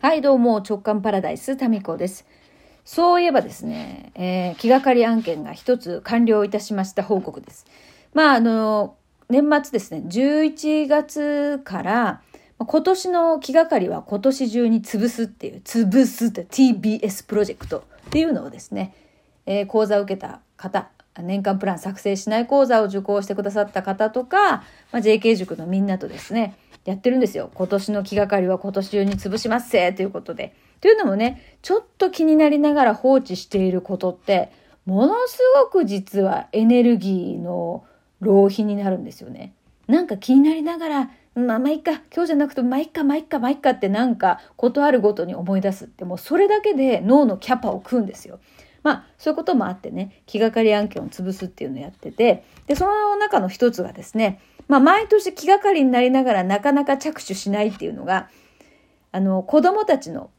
はい、どうも、直感パラダイス、タミコです。そういえばですね、えー気がかり案件が一つ完了いたしました報告です。まあ、あの、年末ですね、11月から、今年の気がかりは今年中に潰すっていう、潰すって TBS プロジェクトっていうのをですね、えー講座を受けた方、年間プラン作成しない講座を受講してくださった方とか、まあ、JK 塾のみんなとですね、やってるんですよ。今年の気がかりは今年中に潰しますせということで。というのもね、ちょっと気になりながら放置していることって、ものすごく実はエネルギーの浪費になるんですよね。なんか気になりながら、まあまあいっか、今日じゃなくてまあいっか、まあいっか、まあいっかってなんかことあるごとに思い出すって、もうそれだけで脳のキャパを食うんですよ。まあそういうこともあってね、気がかり案件を潰すっていうのをやってて、で、その中の一つがですね、まあ毎年気がかりになりながらなかなか着手しないっていうのが、あの、子供たちの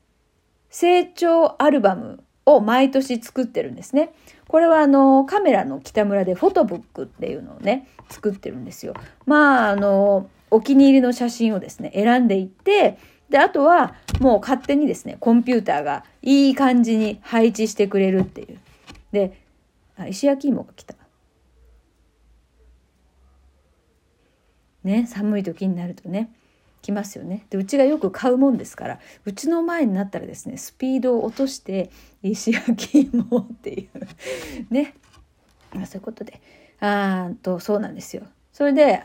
成長アルバムを毎年作ってるんですね。これはあのカメラの北村でフォトブックっていうのをね作ってるんですよ。まああのお気に入りの写真をですね選んでいってであとはもう勝手にですねコンピューターがいい感じに配置してくれるっていう。であ石焼き芋が来た。ね寒い時になるとね来ますよね。でうちがよく買うもんですからうちの前になったらですねスピードを落として石焼き芋っていう。ね。まあそういうことで。あーとそうなんですよ。それで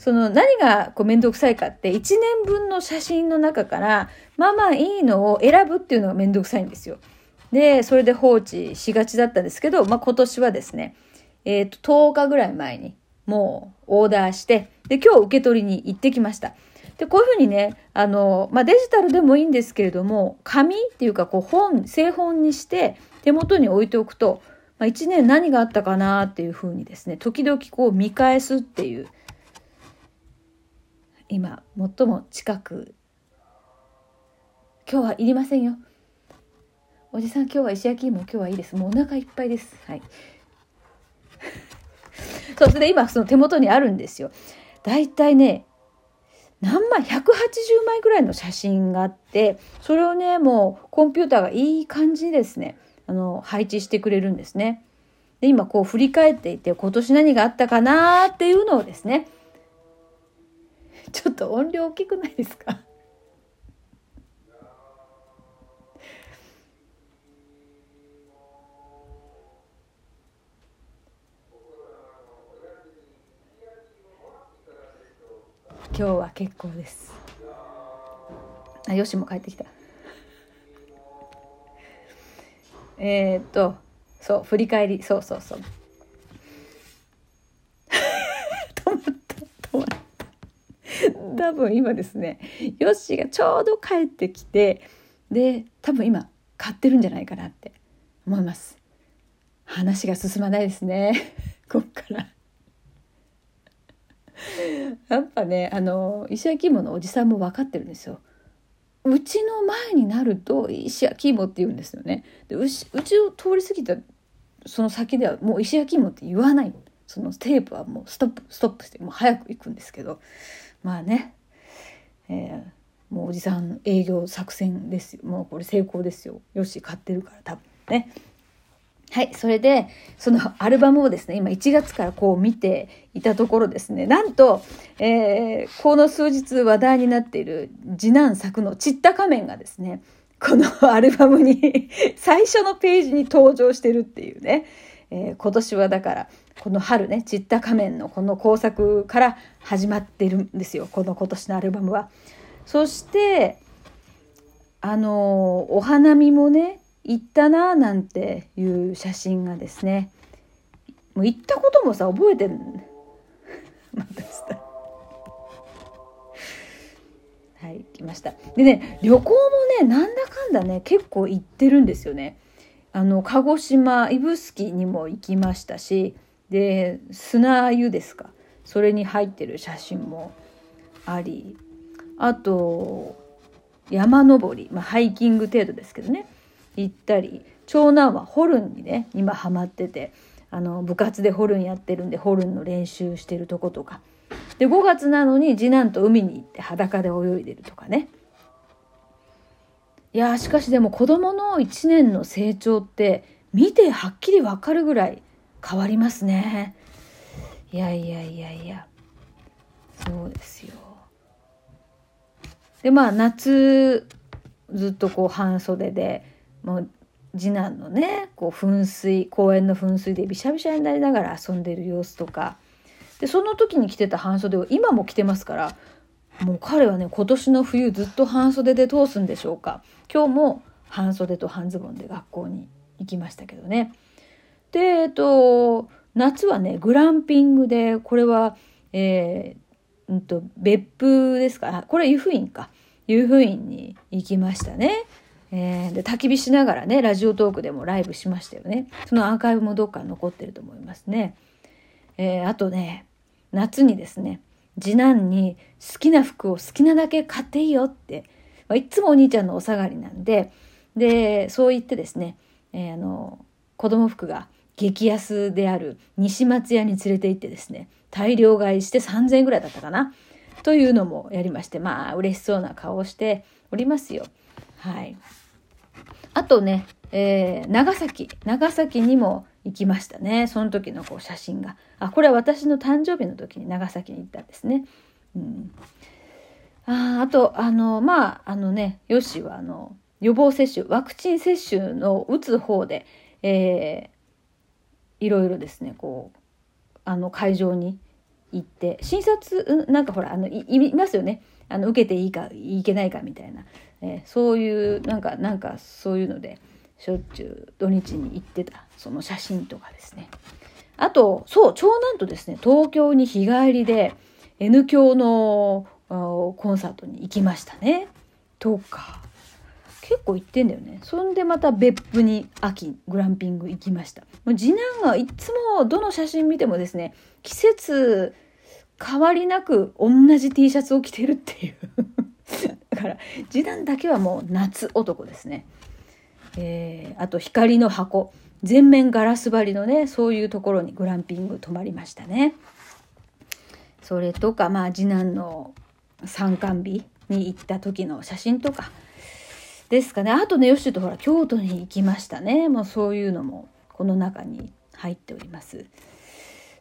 その何がこう面倒くさいかって1年分の写真の中からまあまあいいのを選ぶっていうのが面倒くさいんですよ。でそれで放置しがちだったんですけど、まあ、今年はですねえっ、と10日ぐらい前にもうオーダーしてで今日受け取りに行ってきました。で、こういうふうにね、あの、まあ、デジタルでもいいんですけれども、紙っていうか、こう、本、製本にして手元に置いておくと、まあ、一年何があったかなっていうふうにですね、時々こう見返すっていう、今、最も近く、今日はいりませんよ。おじさん、今日は石焼き芋、今日はいいです。もうお腹いっぱいです。はい。そう、それで今、その手元にあるんですよ。だいたいね、何枚 ?180 枚ぐらいの写真があって、それをね、もうコンピューターがいい感じにですね、あの、配置してくれるんですね。で、今こう振り返っていて、今年何があったかなっていうのをですね、ちょっと音量大きくないですか？今日は結構です。あ、よしも帰ってきた。え、っと、そう、振り返り、そうそうそう。止まった、止まった。多分今ですね、ヨッシーがちょうど帰ってきて、で、多分今、買ってるんじゃないかなって思います。話が進まないですね。こっから。やっぱねあの石焼き芋のおじさんも分かってるんですよ。うちの前になると石焼き芋って言うんですよね。でうしうちを通り過ぎたその先ではもう石焼き芋って言わないそのテープはもうストップストップしてもう早く行くんですけどまあね、えーもうおじさん営業作戦ですよもうこれ成功ですよよし買ってるから多分ね。はい。それで、そのアルバムをですね、今1月からこう見ていたところですね、なんと、えーこの数日話題になっている次男作のちった仮面がですね、このアルバムに最初のページに登場してるっていうね、えー今年はだから、この春ね、ちった仮面のこの工作から始まってるんですよ、この今年のアルバムは。そして、あのお花見もね行ったなーなんていう写真がですね。もう行ったこともさ覚えてん またした。はい来ました。でね旅行もねなんだかんだね結構行ってるんですよね。あの鹿児島指宿にも行きましたしで砂湯ですか？それに入ってる写真もありあと山登り、まあ、ハイキング程度ですけどね。行ったり長男はホルンにね今ハマっててあの部活でホルンやってるんでホルンの練習してるとことか。で5月なのに次男と海に行って裸で泳いでるとかね。いやしかしでも子供の1年の成長って見てはっきりわかるぐらい変わりますね。いやいやいやいやそうですよ。でまあ夏ずっとこう半袖でもう次男のねこう噴水公園の噴水でびしゃびしゃになりながら遊んでる様子とかでその時に着てた半袖を今も着てますからもう彼はね今年の冬ずっと半袖で通すんでしょうか今日も半袖と半ズボンで学校に行きましたけどねでえっと夏はねグランピングでこれはえー、うんと別府ですか？これ湯布院か。湯布院に行きましたね。えー、で焚き火しながらねラジオトークでもライブしましたよね。そのアーカイブもどっか残ってると思いますね、えー、あとね夏にですね次男に好きな服を好きなだけ買っていいよって、まあ、いつもお兄ちゃんのお下がりなんで。でそう言ってですね、えー、あの子供服が激安である西松屋に連れて行ってですね大量買いして3,000円ぐらいだったかな？というのもやりましてまあ嬉しそうな顔をしておりますよ。はい。あとね、えー、長崎長崎にも行きましたねその時のこう写真があこれは私の誕生日の時に長崎に行ったんですね。うん、ああとあのまああのねヨッシーはあの予防接種ワクチン接種の打つ方で、えー、いろいろですねこうあの会場に行って診察なんかほらあのいますよね。あの受けていいかいけないかみたいな、えー、そういうなんかなんかそういうのでしょっちゅう土日に行ってたその写真とかですね。あとそう長男とですね東京に日帰りで N 響のコンサートに行きましたね。とか。結構行ってんだよね。そんでまた別府に秋グランピング行きました。もう次男がいつもどの写真見てもですね季節変わりなく同じ T シャツを着てるっていう。だから次男だけはもう夏男ですね。えー、あと光の箱。全面ガラス張りのねそういうところにグランピング泊まりましたね。それとかまあ次男の参観日に行った時の写真とか。ですかねあとねよしとほら京都に行きましたねもうそういうのもこの中に入っております。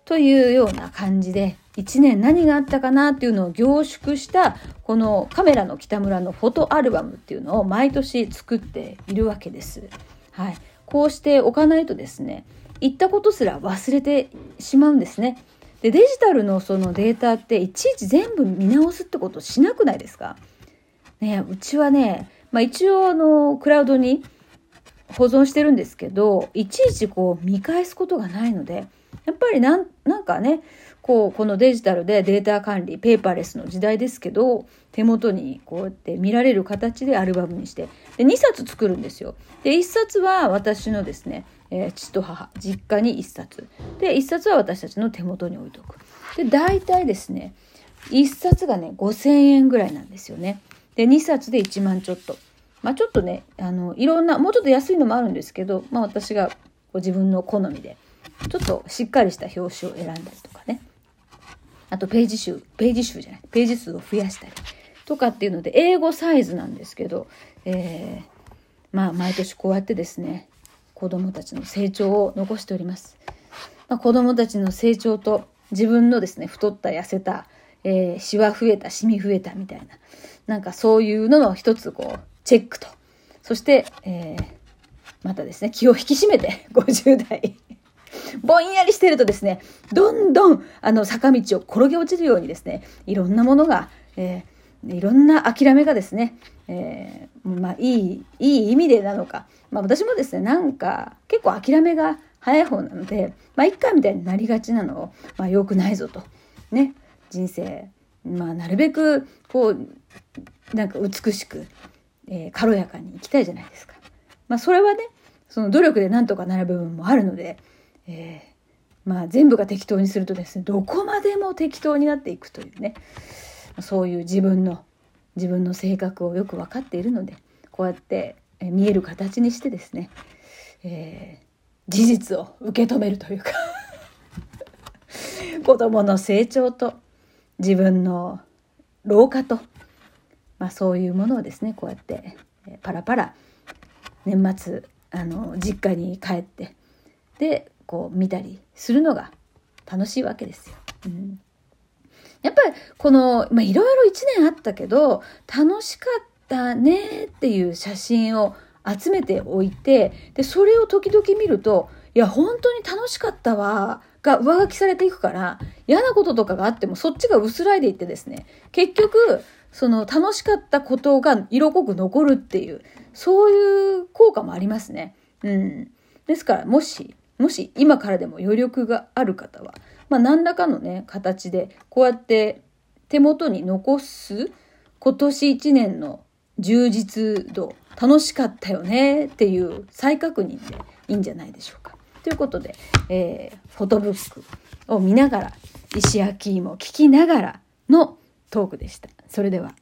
というような感じで1年何があったかなっていうのを凝縮したこのカメラの北村のフォトアルバムっていうのを毎年作っているわけです。はい、こうしておかないとですね言ったことすら忘れてしまうんですね。でデジタルのそのデータっていちいち全部見直すってことしなくないですか？ねうちはね、まあ、一応あのクラウドに保存してるんですけどいちいちこう見返すことがないのでやっぱりなんなんかねこうこのデジタルでデータ管理ペーパーレスの時代ですけど手元にこうやって見られる形でアルバムにしてで2冊作るんですよ。で1冊は私のですね、えー、父と母実家に1冊で1冊は私たちの手元に置いとく。で大体ですね1冊がね5,000円ぐらいなんですよね。で2冊で1万ちょっと。まあちょっとねあのいろんなもうちょっと安いのもあるんですけど、まあ、私が自分の好みでちょっとしっかりした表紙を選んだりとかね。あとページ数、ページ数じゃない、ページ数を増やしたりとかっていうので、英語サイズなんですけど、えー、まあ毎年こうやってですね、子供たちの成長を残しております。まあ、子供たちの成長と自分のですね、太った痩せた、えー、シワ増えた、シミ増えたみたいな、なんかそういうのの一つこう、チェックと、そして、えー、またですね、気を引き締めて 50代。ぼんやりしてるとですね、どんどんあの坂道を転げ落ちるようにですね、いろんなものが、えー、いろんな諦めがですね、えー、まあいい、いい意味でなのか、まあ私もですね、なんか結構諦めが早い方なので、まあ一回みたいになりがちなのを、まあ良くないぞと。ね、人生、まあなるべくこう、なんか美しく、えー、軽やかに生きたいじゃないですか。まあそれはね、その努力でなんとかなる部分もあるので、えー、まあ全部が適当にするとですねどこまでも適当になっていくというねそういう自分の自分の性格をよく分かっているのでこうやって見える形にしてですね、えー、事実を受け止めるというか 子供の成長と自分の老化と、まあ、そういうものをですねこうやって、パラパラ年末あの実家に帰ってでこう見たりするのが楽しいわけですよ。うんやっぱりこの、まあ、いろいろ1年あったけど楽しかったねっていう写真を集めておいてでそれを時々見るといや本当に楽しかったわが上書きされていくから嫌なこととかがあってもそっちが薄らいでいってですね結局その楽しかったことが色濃く残るっていうそういう効果もありますね。うん、ですからもしもし今からでも余力がある方は、まあ、何らかのね形でこうやって手元に残す今年1年の充実度楽しかったよねっていう再確認でいいんじゃないでしょうか。ということで、えー、フォトブックを見ながら石焼き芋を聞きながらのトークでした。それでは。